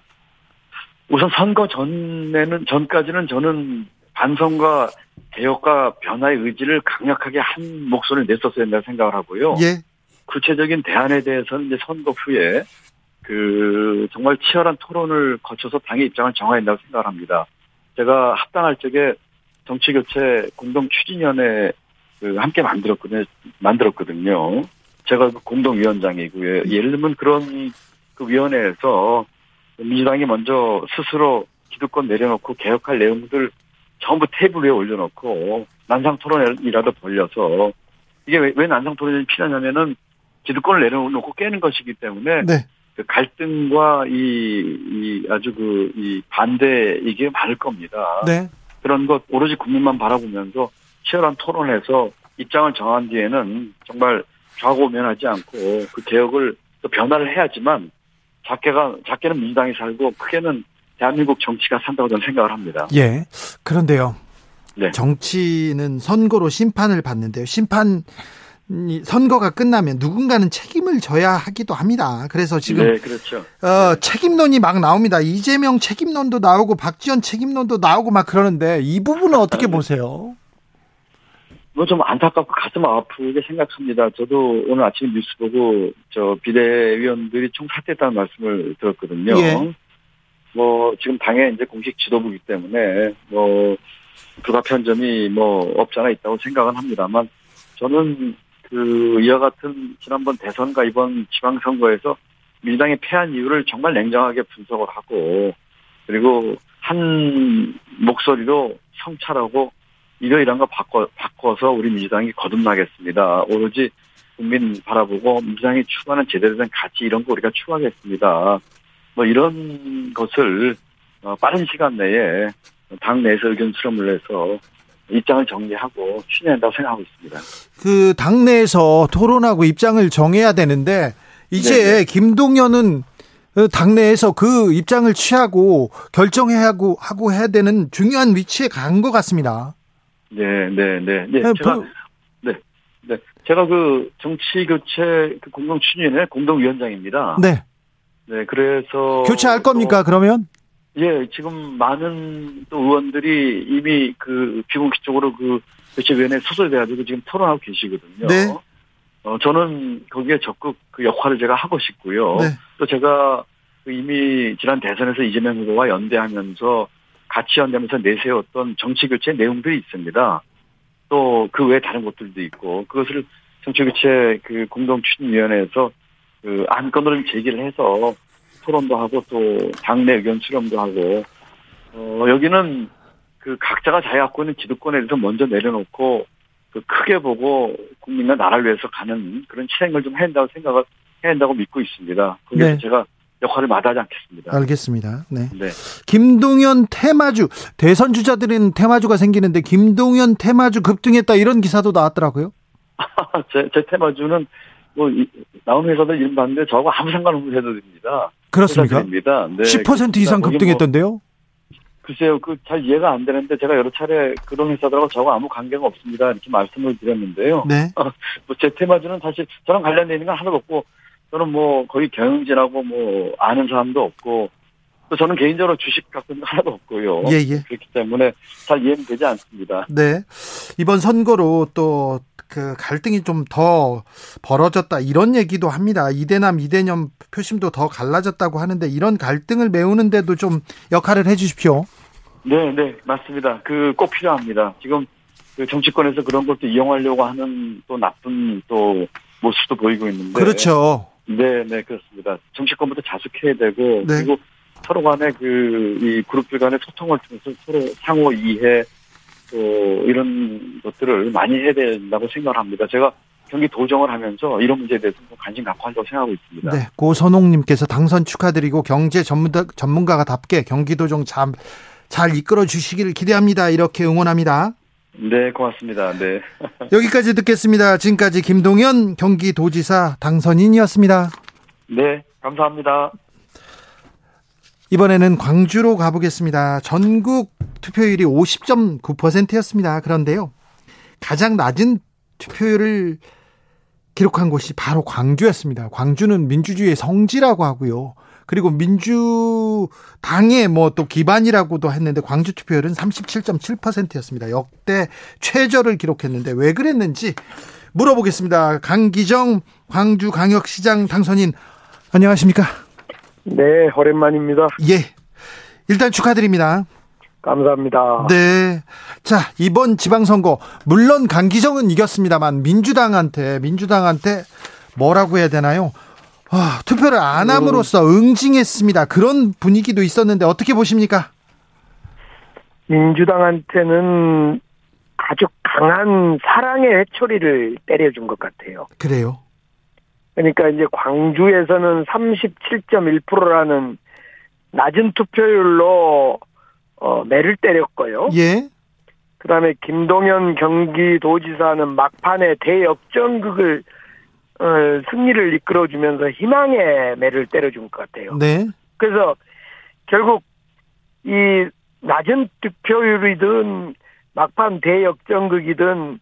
우선 선거 전에는 전까지는 저는 반성과 개혁과 변화의 의지를 강력하게 한 목소리를 냈었어야 된다고 생각을 하고요. 예, 구체적인 대안에 대해서는 이제 선거 후에 그 정말 치열한 토론을 거쳐서 당의 입장을 정해야 된다고 생각을 합니다. 제가 합당할 적에 정치교체 공동 추진위원회 그 함께 만들었거든요. 만들었거든요. 제가 그 공동위원장이고요. 예를 들면 그런 그 위원회에서 민주당이 먼저 스스로 기득권 내려놓고 개혁할 내용들 전부 테이블 위에 올려놓고 난상 토론이라도 벌려서 이게 왜, 왜 난상 토론이 필요하냐면은 기득권을 내려놓고 깨는 것이기 때문에 네, 그 갈등과 이, 이 아주 그, 이 반대 이게 많을 겁니다. 네, 그런 것 오로지 국민만 바라보면서 치열한 토론해서 입장을 정한 뒤에는 정말 좌고우면하지 않고 그 개혁을 또 변화를 해야지만 작게가 작게는 민주당이 살고 크게는 대한민국 정치가 산다고 저는 생각을 합니다. 예. 그런데요. 네. 정치는 선거로 심판을 받는데요. 심판 이 선거가 끝나면 누군가는 책임을 져야 하기도 합니다. 그래서 지금 네, 그렇죠. 어, 책임론이 막 나옵니다. 이재명 책임론도 나오고 박지원 책임론도 나오고 막 그러는데 이 부분은 어떻게 네. 보세요? 뭐좀 안타깝고 가슴 아프게 생각합니다. 저도 오늘 아침 뉴스 보고 저 비대위원들이 총 사퇴했다는 말씀을 들었거든요. 예. 뭐 지금 당의 이제 공식 지도부이기 때문에 뭐 불가피한 점이 뭐 없지 않아 있다고 생각은 합니다만 저는 그 이와 같은 지난번 대선과 이번 지방선거에서 민주당이 패한 이유를 정말 냉정하게 분석을 하고 그리고 한 목소리로 성찰하고 이러이러한 거 바꿔, 바꿔서 우리 민주당이 거듭나겠습니다. 오로지 국민 바라보고 민주당이 추구하는 제대로 된 가치 이런 거 우리가 추구하겠습니다. 뭐 이런 것을 어, 빠른 시간 내에 당 내에서 의견 수렴을 해서 입장을 정리하고 추진한다고 생각하고 있습니다. 그 당내에서 토론하고 입장을 정해야 되는데 이제 네네. 김동연은 어, 당내에서 그 입장을 취하고 결정해야 하고 하고 해야 되는 중요한 위치에 간 것 같습니다. 네, 네, 네. 네, 네, 제가 보- 네, 제가 그 정치 교체 그 공동 추진의 공동위원장입니다. 네. 네, 그래서 교체할 겁니까 그러면? 또, 예, 지금 많은 또 의원들이 이미 그 비공식적으로 그 교체위원회에 소속돼가지고 지금 토론하고 계시거든요. 네. 어, 저는 거기에 적극 그 역할을 제가 하고 싶고요. 네. 또 제가 그 이미 지난 대선에서 이재명 후보와 연대하면서 같이 연대하면서 내세웠던 정치 교체 내용들이 있습니다. 또 그 외에 다른 것들도 있고 그것을 정치 교체 그 공동 추진위원회에서 그 안건으로 좀 제기를 해서 토론도 하고 또 당내 의견 수렴도 하고 어 여기는 그 각자가 자기 갖고 있는 기득권에 대해서 먼저 내려놓고 그 크게 보고 국민과 나라를 위해서 가는 그런 실행을 좀 해야 한다고 생각을 해야 한다고 믿고 있습니다. 거기서 네. 제가 역할을 마다하지 않겠습니다. 알겠습니다. 네. 네. 김동연 테마주 대선 주자들은 테마주가 생기는데 김동연 테마주 급등했다 이런 기사도 나왔더라고요. [LAUGHS] 제, 제 테마주는 뭐 이, 나온 회사들 이름 봤는데 저하고 아무 상관없는 회사들입니다. 그렇습니까? 회사들입니다. 네, 10% 이상 그렇습니다. 거기 뭐 급등했던데요? 글쎄요, 그 잘 이해가 안 되는데 제가 여러 차례 그런 회사들하고 저하고 아무 관계가 없습니다. 이렇게 말씀을 드렸는데요. 네. [LAUGHS] 뭐제 테마주는 사실 저랑 관련되어 있는 건 하나도 없고 저는 뭐 거기 경영진하고 뭐 아는 사람도 없고 또 저는 개인적으로 주식 갖고 있는 거 하나도 없고요. 예, 예. 그렇기 때문에 잘 이해는 되지 않습니다. 네. 이번 선거로 또 그 갈등이 좀 더 벌어졌다 이런 얘기도 합니다. 이대남 이대념 표심도 더 갈라졌다고 하는데 이런 갈등을 메우는데도 좀 역할을 해 주십시오. 네, 네, 맞습니다. 그 꼭 필요합니다. 지금 그 정치권에서 그런 것도 이용하려고 하는 또 나쁜 또 모습도 보이고 있는데. 그렇죠. 네, 네, 그렇습니다. 정치권부터 자숙해야 되고 네. 그리고 서로 간의 그이 그룹들 간의 소통을 통해서 서로 상호 이해 또 이런 것들을 많이 해야 된다고 생각을 합니다. 제가 경기 도정을 하면서 이런 문제에 대해서 좀 관심 갖고 한다고 생각하고 있습니다. 네. 고선홍님께서 당선 축하드리고 경제 전문가, 전문가가답게 경기도정 잘, 잘 이끌어 주시기를 기대합니다. 이렇게 응원합니다. 네, 고맙습니다. 네. [LAUGHS] 여기까지 듣겠습니다. 지금까지 김동연 경기도지사 당선인이었습니다. 네, 감사합니다. 이번에는 광주로 가보겠습니다. 전국 투표율이 50.9%였습니다. 그런데요. 가장 낮은 투표율을 기록한 곳이 바로 광주였습니다. 광주는 민주주의의 성지라고 하고요. 그리고 민주당의 뭐 또 기반이라고도 했는데 광주 투표율은 37.7%였습니다. 역대 최저를 기록했는데 왜 그랬는지 물어보겠습니다. 강기정 광주광역시장 당선인 안녕하십니까? 네, 오랜만입니다. 예. 일단 축하드립니다. 감사합니다. 네. 자, 이번 지방선거, 물론 강기정은 이겼습니다만, 민주당한테, 민주당한테 뭐라고 해야 되나요? 아, 투표를 안 함으로써 응징했습니다. 그런 분위기도 있었는데, 어떻게 보십니까? 민주당한테는 아주 강한 사랑의 회초리를 때려준 것 같아요. 그래요. 그러니까 이제 광주에서는 37.1%라는 낮은 투표율로 어, 매를 때렸고요. 예. 그다음에 김동연 경기도지사는 막판에 대역전극을 어, 승리를 이끌어주면서 희망의 매를 때려준 것 같아요. 네. 그래서 결국 이 낮은 득표율이든 막판 대역전극이든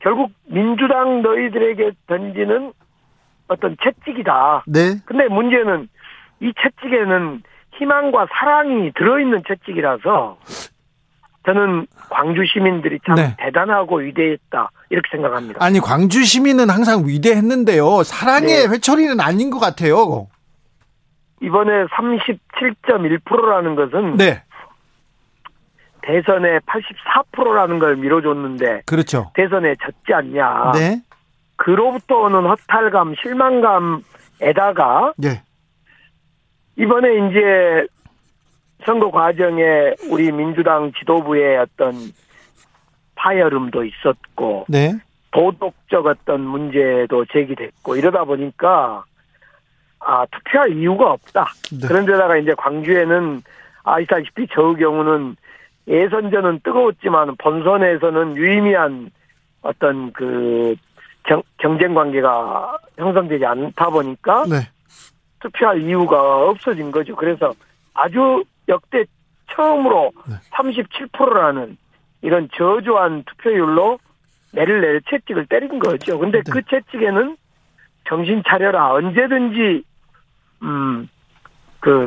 결국 민주당 너희들에게 던지는 어떤 채찍이다. 네. 근데 문제는 이 채찍에는 희망과 사랑이 들어있는 채찍이라서 저는 광주 시민들이 참 네. 대단하고 위대했다 이렇게 생각합니다. 아니, 광주 시민은 항상 위대했는데요. 사랑의 네. 회초리는 아닌 것 같아요. 이번에 37.1%라는 것은 네. 대선에 84%라는 걸 밀어줬는데 그렇죠. 대선에 졌지 않냐. 네. 그로부터 오는 허탈감, 실망감에다가 예. 이번에 이제 선거 과정에 우리 민주당 지도부의 어떤 파열음도 있었고 네. 도덕적 어떤 문제도 제기됐고 이러다 보니까 아 투표할 이유가 없다. 네. 그런데다가 이제 광주에는 아시다시피 저의 경우는 예선전은 뜨거웠지만 본선에서는 유의미한 어떤 그 경, 경쟁 관계가 형성되지 않다 보니까 네. 투표할 이유가 없어진 거죠. 그래서 아주 역대 처음으로 네. 37%라는 이런 저조한 투표율로 매를 내 채찍을 때린 거죠. 근데 네. 그 채찍에는 정신 차려라. 언제든지 음 그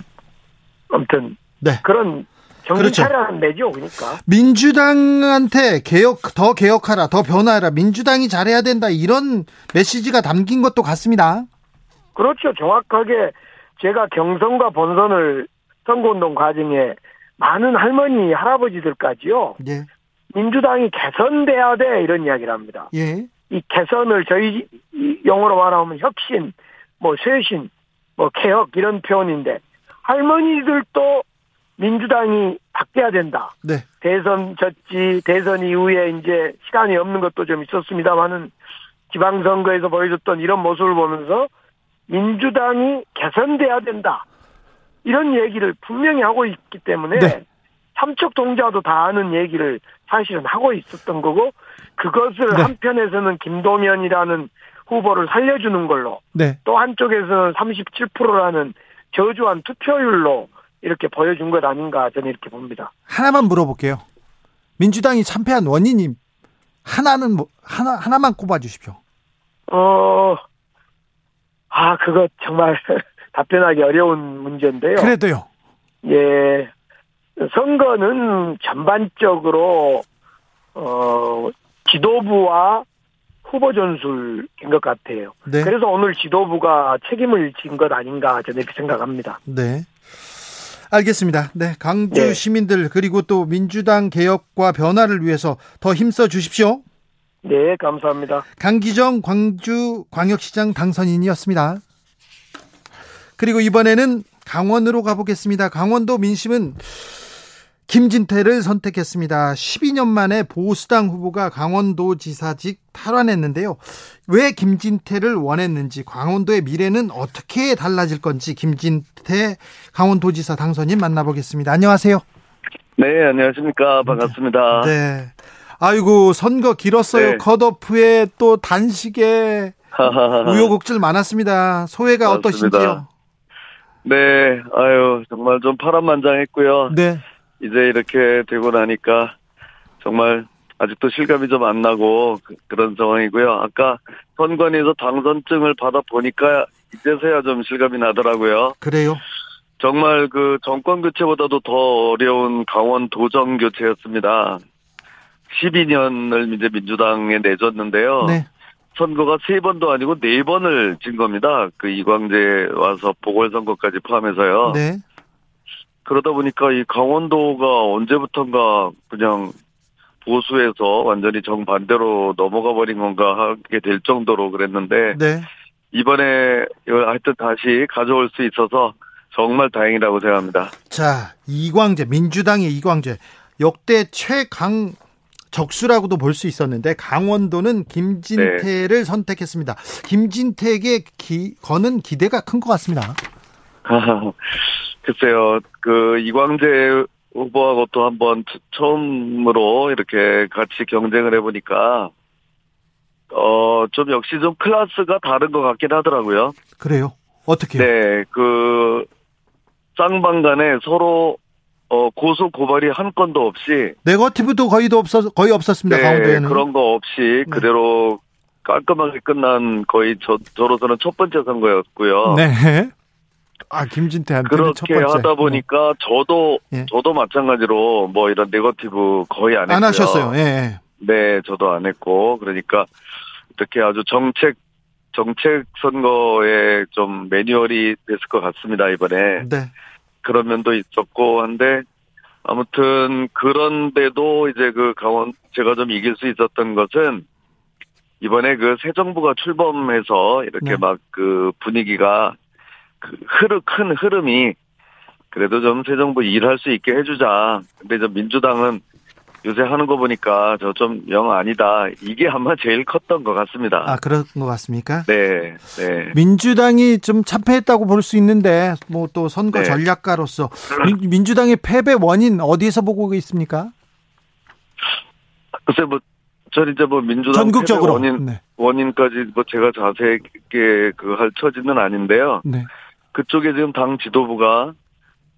아무튼 네. 그런 정신 그렇죠. 차려라는 매죠. 그러니까 민주당한테 개혁 더 개혁하라 더 변화하라 민주당이 잘해야 된다 이런 메시지가 담긴 것도 같습니다. 그렇죠. 정확하게 제가 경선과 본선을 선거운동 과정에 많은 할머니 할아버지들까지요. 예. 민주당이 개선돼야 돼 이런 이야기를 합니다. 예. 이 개선을 저희 이 용어로 말하면 혁신, 뭐 쇄신, 뭐 개혁 이런 표현인데 할머니들도 민주당이 바뀌어야 된다. 네. 대선 졌지 대선 이후에 이제 시간이 없는 것도 좀 있었습니다만은 지방선거에서 보여줬던 이런 모습을 보면서 민주당이 개선돼야 된다. 이런 얘기를 분명히 하고 있기 때문에 네. 삼척 동자도 다 아는 얘기를 사실은 하고 있었던 거고 그것을 네. 한편에서는 김동연이라는 후보를 살려주는 걸로 네. 또 한쪽에서는 37%라는 저조한 투표율로 이렇게 보여준 것 아닌가 저는 이렇게 봅니다. 하나만 물어볼게요. 민주당이 참패한 원인이 하나는 뭐 하나 하나만 꼽아 주십시오. 어, 아, 그거 정말 답변하기 어려운 문제인데요. 그래도요. 예, 선거는 전반적으로 어 지도부와 후보 전술인 것 같아요. 네. 그래서 오늘 지도부가 책임을 진 것 아닌가 저는 이렇게 생각합니다. 네. 알겠습니다. 네. 강주 네. 시민들 그리고 또 민주당 개혁과 변화를 위해서 더 힘써 주십시오. 네, 감사합니다. 강기정 광주 광역시장 당선인이었습니다. 그리고 이번에는 강원으로 가보겠습니다. 강원도 민심은 김진태를 선택했습니다. 12년 만에 보수당 후보가 강원도지사직 탈환했는데요. 왜 김진태를 원했는지, 강원도의 미래는 어떻게 달라질 건지 김진태 강원도지사 당선인 만나보겠습니다. 안녕하세요. 네, 안녕하십니까. 반갑습니다. 네. 아이고 선거 길었어요. 네. 컷오프에 또 단식에 우여곡절 많았습니다. 소회가 맞습니다. 어떠신지요? 네, 아유, 정말 좀 파란만장했고요. 네. 이제 이렇게 되고 나니까 정말 아직도 실감이 좀 안 나고 그, 런 상황이고요. 아까 선관위에서 당선증을 받아 보니까 이제서야 좀 실감이 나더라고요. 그래요. 정말 그 정권 교체보다도 더 어려운 강원 도정 교체였습니다. 12년을 이제 민주당에 내줬는데요. 네. 선거가 세 번도 아니고 네 번을 진 겁니다. 그 이광재 와서 보궐선거까지 포함해서요. 네. 그러다 보니까 이 강원도가 언제부턴가 그냥 보수에서 완전히 정반대로 넘어가 버린 건가 하게 될 정도로 그랬는데 네. 이번에 하여튼 다시 가져올 수 있어서 정말 다행이라고 생각합니다. 자, 이광재 민주당의 이광재 역대 최강 적수라고도 볼 수 있었는데 강원도는 김진태를 선택했습니다. 김진태에게 기, 거는 기대가 큰 것 같습니다. 글쎄요, 그 이광재 후보하고 또 한번 처- 처음으로 이렇게 같이 경쟁을 해보니까 어 좀 역시 좀 클래스가 다른 것 같긴 하더라고요. 그래요. 어떻게? 네, 그 쌍방간에 서로 어 고소 고발이 한 건도 없이 네거티브도 거의도 없었 거의 없었습니다. 네, 강원도에는. 그런 거 없이 그대로 깔끔하게 끝난 거의 저 저로서는 첫 번째 선거였고요. 네. 아 김진태한테는 첫 그렇게 번째. 하다 보니까 저도 예. 저도 마찬가지로 뭐 이런 네거티브 거의 안 네. 했고요. 안 하셨어요. 예, 예. 네, 저도 안 했고 그러니까 이렇게 아주 정책 정책 선거에 좀 매뉴얼이 됐을 것 같습니다 이번에 네. 그런 면도 있었고 한데 아무튼 그런데도 이제 그 강원 제가 좀 이길 수 있었던 것은 이번에 그 새 정부가 출범해서 이렇게 네. 막그 분위기가 그 흐르 큰 흐름이 그래도 좀 새 정부 일할 수 있게 해주자. 근데 저 민주당은 요새 하는 거 보니까 저 좀 영 아니다. 이게 아마 제일 컸던 것 같습니다. 아 그런 것 같습니까? 네, 네. 민주당이 좀 참패했다고 볼 수 있는데 뭐 또 선거 네. 전략가로서 민, 민주당의 패배 원인 어디에서 보고 있습니까? 글쎄 뭐, 전 이제 뭐 민주당 전국적으로. 원인 네. 원인까지 뭐 제가 자세하게 그 할 처지는 아닌데요. 네. 그쪽에 지금 당 지도부가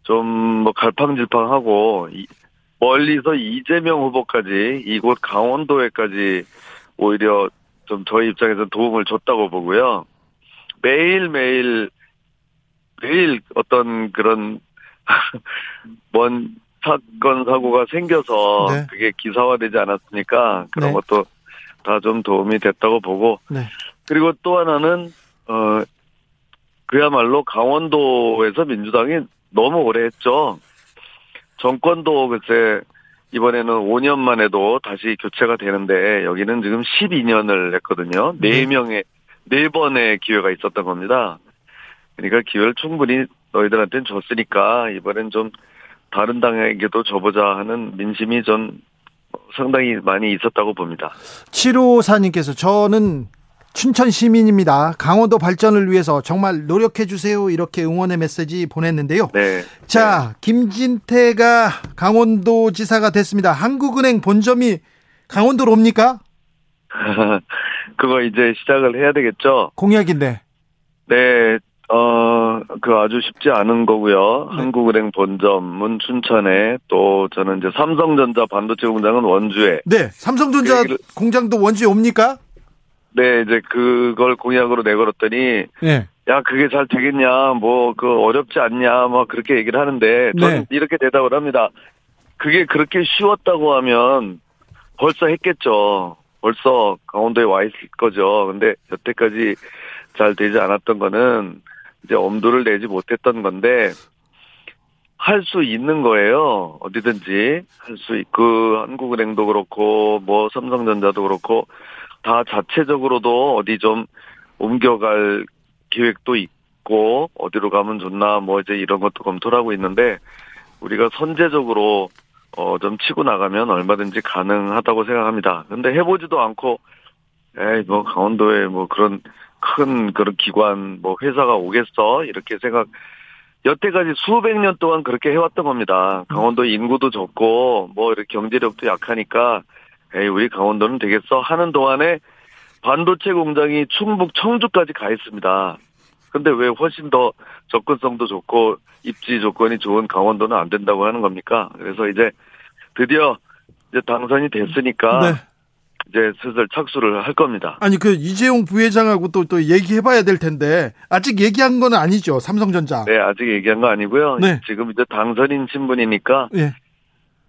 좀 뭐 갈팡질팡하고 이- 멀리서 이재명 후보까지 이곳 강원도에까지 오히려 좀 저희 입장에서 도움을 줬다고 보고요. 매일 매일 매일 어떤 그런 [LAUGHS] 먼 사건 사고가 생겨서 네. 그게 기사화되지 않았으니까 그런 네. 것도 다 좀 도움이 됐다고 보고 네. 그리고 또 하나는 어 그야말로 강원도에서 민주당이 너무 오래 했죠. 정권도 글쎄 이번에는 5년 만에도 다시 교체가 되는데 여기는 지금 12년을 했거든요. 네. 네 명의 네 번의 기회가 있었던 겁니다. 그러니까 기회를 충분히 너희들한테는 줬으니까 이번엔 좀 다른 당에게도 줘보자 하는 민심이 전 상당히 많이 있었다고 봅니다. 7호사님께서 저는 춘천 시민입니다. 강원도 발전을 위해서 정말 노력해 주세요. 이렇게 응원의 메시지 보냈는데요. 네. 자, 김진태가 강원도 지사가 됐습니다. 한국은행 본점이 강원도로 옵니까? [LAUGHS] 그거 이제 시작을 해야 되겠죠. 공약인데. 네, 어, 그 아주 쉽지 않은 거고요. 네. 한국은행 본점은 춘천에 또 저는 이제 삼성전자 반도체 공장은 원주에. 네, 삼성전자 그 얘기를- 공장도 원주에 옵니까? 네, 이제 그걸 공약으로 내걸었더니 네. 야 그게 잘 되겠냐 뭐 그 어렵지 않냐 뭐 그렇게 얘기를 하는데 저는 네. 이렇게 대답을 합니다. 그게 그렇게 쉬웠다고 하면 벌써 했겠죠. 벌써 강원도에 와 있을 거죠. 근데 여태까지 잘 되지 않았던 거는 이제 엄두를 내지 못했던 건데 할 수 있는 거예요. 어디든지 할 수 있고 한국은행도 그렇고 뭐 삼성전자도 그렇고 다 자체적으로도 어디 좀 옮겨갈 계획도 있고 어디로 가면 좋나 뭐 이제 이런 것도 검토를 하고 있는데 우리가 선제적으로 어 좀 치고 나가면 얼마든지 가능하다고 생각합니다. 근데 해보지도 않고 에이 뭐 강원도에 뭐 그런 큰 그런 기관 뭐 회사가 오겠어 이렇게 생각 여태까지 수백 년 동안 그렇게 해왔던 겁니다. 강원도 인구도 적고 뭐 이렇게 경제력도 약하니까 에이 우리 강원도는 되겠어 하는 동안에 반도체 공장이 충북 청주까지 가 있습니다. 근데 왜 훨씬 더 접근성도 좋고 입지 조건이 좋은 강원도는 안 된다고 하는 겁니까? 그래서 이제 드디어 이제 당선이 됐으니까 네. 이제 슬슬 착수를 할 겁니다. 아니 그 이재용 부회장하고 또 또 얘기해봐야 될 텐데 아직 얘기한 건 아니죠 삼성전자. 네, 아직 얘기한 거 아니고요. 네. 지금 이제 당선인 신분이니까 예.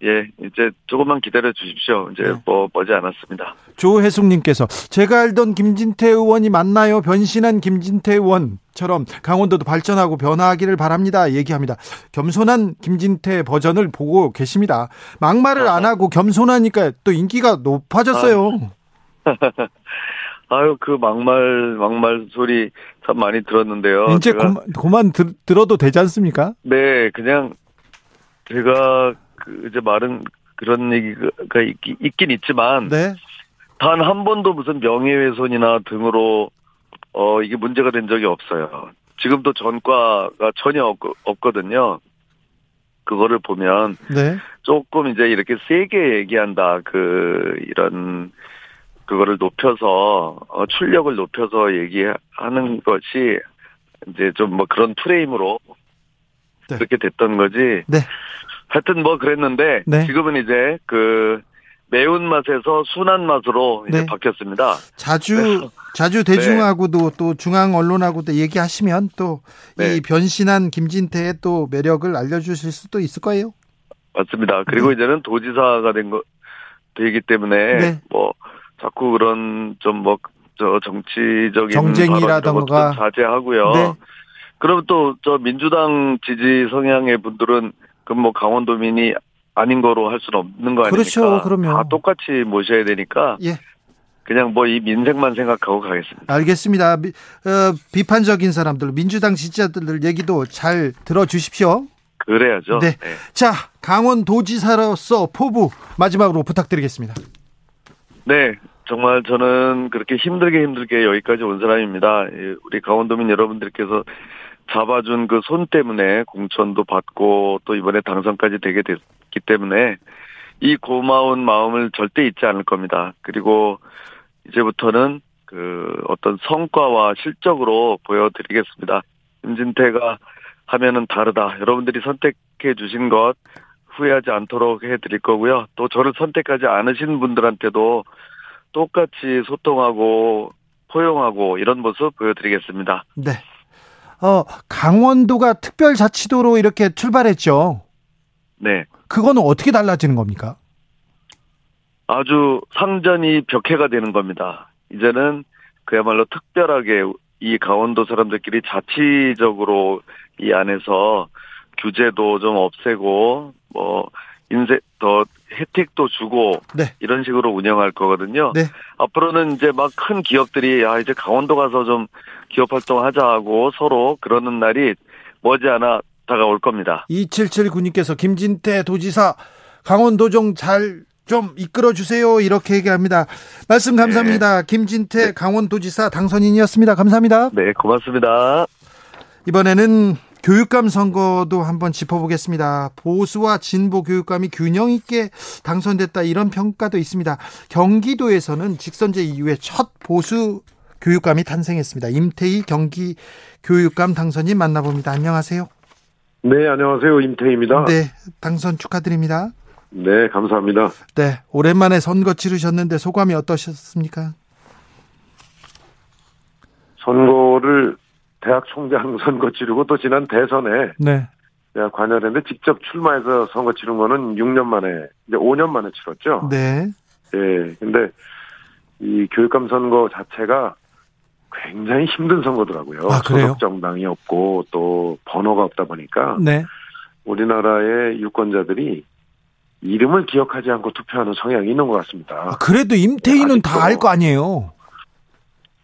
예, 이제 조금만 기다려 주십시오. 이제 네. 뭐 머지 않았습니다. 조혜숙님께서 제가 알던 김진태 의원이 맞나요? 변신한 김진태 의원처럼 강원도도 발전하고 변화하기를 바랍니다. 얘기합니다. 겸손한 김진태 버전을 보고 계십니다. 막말을 안 하고 겸손하니까 또 인기가 높아졌어요. [LAUGHS] 아유, 그 막말, 막말 소리 참 많이 들었는데요. 이제 그만, 들, 들어도 되지 않습니까? 네, 그냥 제가 그 이제 말은 그런 얘기가 있긴, 있긴 있지만 네. 단 한 번도 무슨 명예훼손이나 등으로 어 이게 문제가 된 적이 없어요. 지금도 전과가 전혀 없, 없거든요. 그거를 보면 네. 조금 이제 이렇게 세게 얘기한다. 그 이런 그거를 높여서 어, 출력을 높여서 얘기하는 것이 이제 좀 뭐 그런 프레임으로 네. 그렇게 됐던 거지. 네. 하여튼 뭐 그랬는데 네. 지금은 이제 그 매운 맛에서 순한 맛으로 이제 네. 바뀌었습니다. 자주 네. 자주 대중하고도 또 중앙 언론하고도 얘기하시면 또이 네. 변신한 김진태의 또 매력을 알려주실 수도 있을 거예요. 맞습니다. 그리고 네. 이제는 도지사가 된 거 되기 때문에 네. 뭐 자꾸 그런 좀뭐 저 정치적인 정쟁이라던가. 좀 자제하고요. 네. 그럼 또 저 민주당 지지 성향의 분들은 그럼 뭐 강원도민이 아닌 거로 할 수는 없는 거 아닙니까? 그렇죠. 그럼요. 다 똑같이 모셔야 되니까 예. 그냥 뭐 이 민생만 생각하고 가겠습니다. 알겠습니다. 미- 어, 비판적인 사람들, 민주당 지지자들 얘기도 잘 들어주십시오. 그래야죠. 네. 자, 강원도지사로서 포부 마지막으로 부탁드리겠습니다. 네, 정말 저는 그렇게 힘들게 힘들게 여기까지 온 사람입니다. 예, 우리 강원도민 여러분들께서 잡아준 그 손 때문에 공천도 받고 또 이번에 당선까지 되게 됐기 때문에 이 고마운 마음을 절대 잊지 않을 겁니다. 그리고 이제부터는 그 어떤 성과와 실적으로 보여드리겠습니다. 임진태가 하면은 다르다. 여러분들이 선택해 주신 것 후회하지 않도록 해드릴 거고요. 또 저를 선택하지 않으신 분들한테도 똑같이 소통하고 포용하고 이런 모습 보여드리겠습니다. 네. 어, 강원도가 특별자치도로 이렇게 출발했죠. 네. 그거는 어떻게 달라지는 겁니까? 아주 상전이 벽해가 되는 겁니다. 이제는 그야말로 특별하게 이 강원도 사람들끼리 자치적으로 이 안에서 규제도 좀 없애고 뭐 인세 더 혜택도 주고 네. 이런 식으로 운영할 거거든요. 네. 앞으로는 이제 막 큰 기업들이 아 이제 강원도 가서 좀 기업 활동하자 하고 서로 그러는 날이 머지않아 다가올 겁니다. 2779님께서 김진태 도지사 강원도정 잘 좀 이끌어 주세요. 이렇게 얘기합니다. 말씀 감사합니다. 김진태 강원도지사 당선인이었습니다. 감사합니다. 네, 고맙습니다. 이번에는 교육감 선거도 한번 짚어보겠습니다. 보수와 진보 교육감이 균형 있게 당선됐다 이런 평가도 있습니다. 경기도에서는 직선제 이후에 첫 보수 교육감이 탄생했습니다. 임태희 경기 교육감 당선인 만나봅니다. 안녕하세요. 네, 안녕하세요. 임태입니다. 네. 네, 당선 축하드립니다. 감사합니다. 네, 오랜만에 선거 치르셨는데 소감이 어떠셨습니까? 선거를 대학 총장 [LAUGHS] 선거 치르고 또 지난 대선에 네. 제가 관여했는데 직접 출마해서 선거 치른 거는 6년 만에 이제 5년 만에 치렀죠. 네. 예. 근데 이 교육감 선거 자체가 굉장히 힘든 선거더라고요. 아, 그래요? 소속 정당이 없고 또 번호가 없다 보니까 네. 우리나라의 유권자들이 이름을 기억하지 않고 투표하는 성향이 있는 것 같습니다. 아, 그래도 임태희는 다 아직도. 알거 아니에요.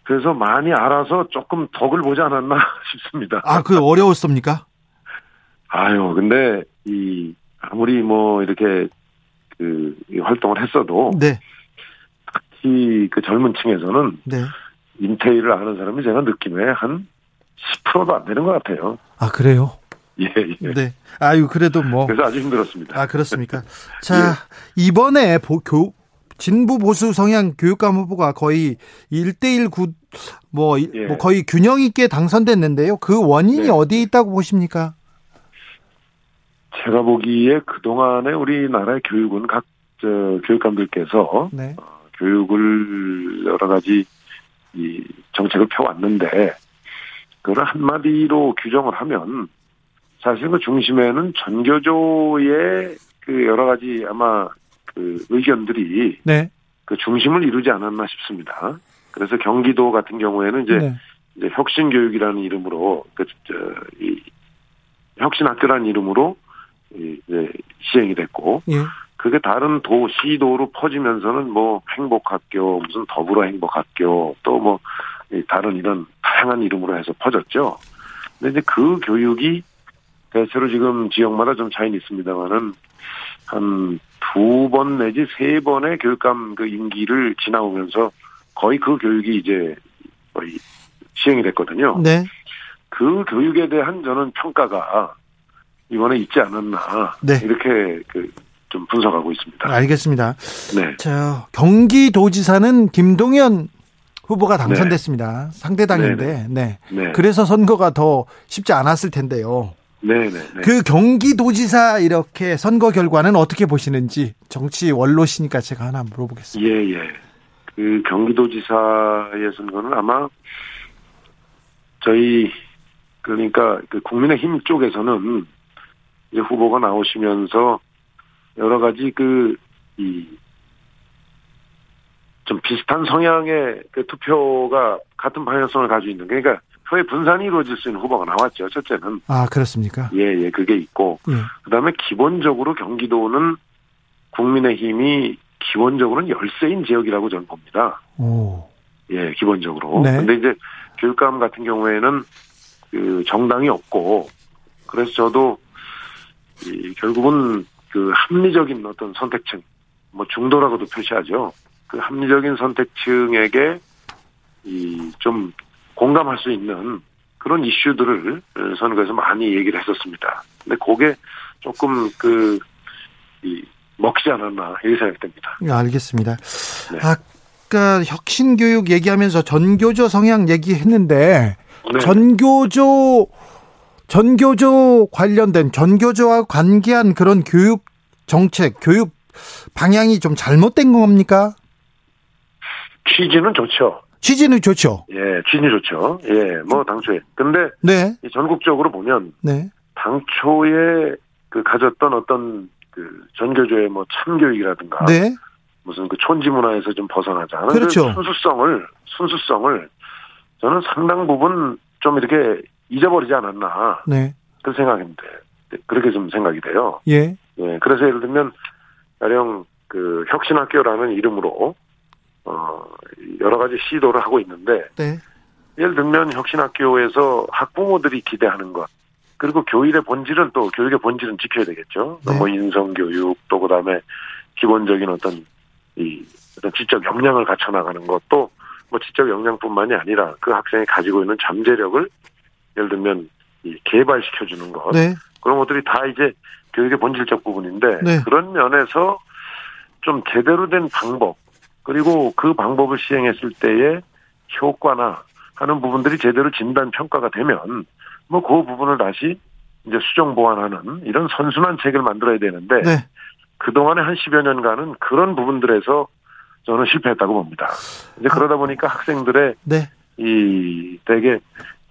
그래서 많이 알아서 조금 덕을 보지 않았나 [LAUGHS] 싶습니다. 아, 그 어려웠습니까? 아유, 근데 이 아무리 뭐 이렇게 그이 활동을 했어도 네. 특히 그 젊은 층에서는 네. 임태희를 아는 사람이 제가 느낌에 한 10%도 안 되는 것 같아요. 아, 그래요? 예, 예. 네. 아유, 그래도 뭐. 그래서 아주 힘들었습니다. 아, 그렇습니까? [LAUGHS] 자, 이번에 보, 교, 진부 보수 성향 교육감 후보가 거의 1대1 구, 뭐, 이- 예. 뭐 거의 균형 있게 당선됐는데요. 그 원인이 네. 어디에 있다고 보십니까? 제가 보기에 그동안에 우리나라의 교육은 각, 저, 교육감들께서 네. 교육을 여러 가지 이 정책을 펴왔는데, 그걸 한마디로 규정을 하면, 사실 그 중심에는 전교조의 그 여러 가지 아마 그 의견들이 네. 그 중심을 이루지 않았나 싶습니다. 그래서 경기도 같은 경우에는 이제, 네. 이제 혁신 교육이라는 이름으로 그, 저, 이 혁신 학교라는 이름으로 이- 이제 시행이 됐고 예. 그게 다른 도 시도로 퍼지면서는 뭐 행복학교 무슨 더불어 행복학교 또 뭐 다른 이런 다양한 이름으로 해서 퍼졌죠. 근데 이제 그 교육이 대체로 지금 지역마다 좀 차이는 있습니다만은 한 두 번 내지 세 번의 교육감 그 임기를 지나오면서 거의 그 교육이 이제 거의 시행이 됐거든요. 네. 그 교육에 대한 저는 평가가 이번에 있지 않았나 네. 이렇게 그 좀 분석하고 있습니다. 알겠습니다. 네, 자, 경기도지사는 김동연 후보가 당선됐습니다. 상대당인데, 네. 네, 그래서 선거가 더 쉽지 않았을 텐데요. 네, 네, 네. 그 경기도지사 이렇게 선거 결과는 어떻게 보시는지 정치 원로시니까 제가 하나 물어보겠습니다. 예, 예. 그 경기도지사의 선거는 아마 저희 그러니까 그 국민의힘 쪽에서는 이제 후보가 나오시면서 여러 가지 그 이 좀 비슷한 성향의 그 투표가 같은 방향성을 가지고 있는 그러니까 표의 분산이 이루어질 수 있는 후보가 나왔죠. 첫째는 아, 그렇습니까? 예, 예, 그게 있고 예. 그다음에 기본적으로 경기도는 국민의힘이 기본적으로는 열세인 지역이라고 저는 봅니다. 오. 예, 기본적으로. 네. 근데 이제 교육감 같은 경우에는 그 정당이 없고 그래서 저도 이 결국은 그 합리적인 어떤 선택층 뭐 중도라고도 표시하죠. 그 합리적인 선택층에게 이 좀 공감할 수 있는 그런 이슈들을 선거에서 많이 얘기를 했었습니다. 근데 그게 조금 그, 이, 먹지 않았나, 이렇게 생각됩니다. 예, 알겠습니다. 네. 아까 혁신교육 얘기하면서 전교조 성향 얘기했는데 네. 전교조 전교조 관련된 전교조와 관계한 그런 교육 정책, 교육 방향이 좀 잘못된 겁니까? 취지는 좋죠. 취지는 좋죠. 예, 취지는 좋죠. 예, 뭐, 당초에. 근데, 네, 이 전국적으로 보면, 네, 당초에 그 가졌던 어떤 그 전교조의 뭐 참교육이라든가, 네, 무슨 그 촌지 문화에서 좀 벗어나자 하는 그렇죠. 그 순수성을, 순수성을 저는 상당 부분 좀 이렇게 잊어버리지 않았나, 네, 그 생각인데, 그렇게 좀 생각이 돼요. 예, 예, 그래서 예를 들면, 가령 그 혁신학교라는 이름으로, 어, 여러 가지 시도를 하고 있는데, 네, 예를 들면 혁신학교에서 학부모들이 기대하는 것, 그리고 교육의 본질은 또 교육의 본질은 지켜야 되겠죠. 네. 뭐 인성 교육 또 그다음에 기본적인 어떤 이 어떤 지적 역량을 갖춰 나가는 것도 뭐 지적 역량뿐만이 아니라 그 학생이 가지고 있는 잠재력을 예를 들면 이 개발시켜 주는 것 네, 그런 것들이 다 이제 교육의 본질적 부분인데 네. 그런 면에서 좀 제대로 된 방법 그리고 그 방법을 시행했을 때의 효과나 하는 부분들이 제대로 진단 평가가 되면 뭐 그 부분을 다시 이제 수정 보완하는 이런 선순환 책을 만들어야 되는데 네. 그동안의 한 10여 년간은 그런 부분들에서 저는 실패했다고 봅니다. 이제 그러다 보니까 학생들의 네, 이 되게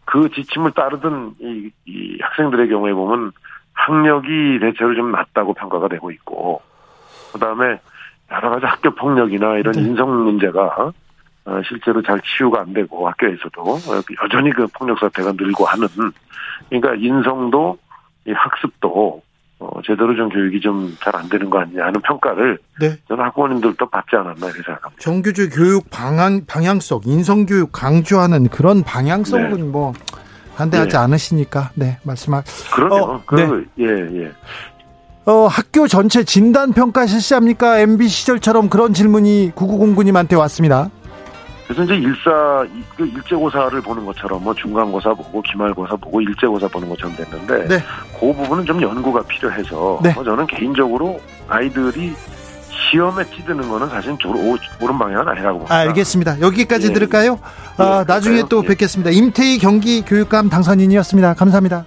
그 지침을 따르던 이, 이 학생들의 경우에 보면 학력이 대체로 좀 낮다고 평가가 되고 있고 그다음에 여러 가지 학교 폭력이나 이런 네. 인성 문제가 어, 실제로 잘 치유가 안 되고 학교에서도 어, 여전히 그 폭력 사태가 늘고 하는 그러니까 인성도 이 학습도 어, 제대로 좀 교육이 좀 잘 안 되는 거 아니냐 하는 평가를 네. 저는 학부모님들도 받지 않았나 이렇게 생각합니다. 정규직 교육 방향 방향성, 인성 교육 강조하는 그런 방향성은 뭐 반대하지 네. 않으시니까 네 말씀하. 그럼요. 어, 그, 네. 예, 예. 어 학교 전체 진단 평가 실시합니까? MB 시절처럼 그런 질문이 9909님한테 왔습니다. 그래서 이제 일사, 이- 그 일제고사를 보는 것처럼 뭐 중간고사 보고 기말고사 보고 일제고사 보는 것처럼 됐는데 네. 그 부분은 좀 연구가 필요해서 네. 뭐 저는 개인적으로 아이들이 시험에 찌드는 거는 사실 조- 오- 옳은 방향은 아니라고 봅니다. 알겠습니다. 여기까지 예, 들을까요? 아, 예, 나중에 그럴까요? 또 예. 뵙겠습니다. 임태희 경기 교육감 당선인이었습니다. 감사합니다.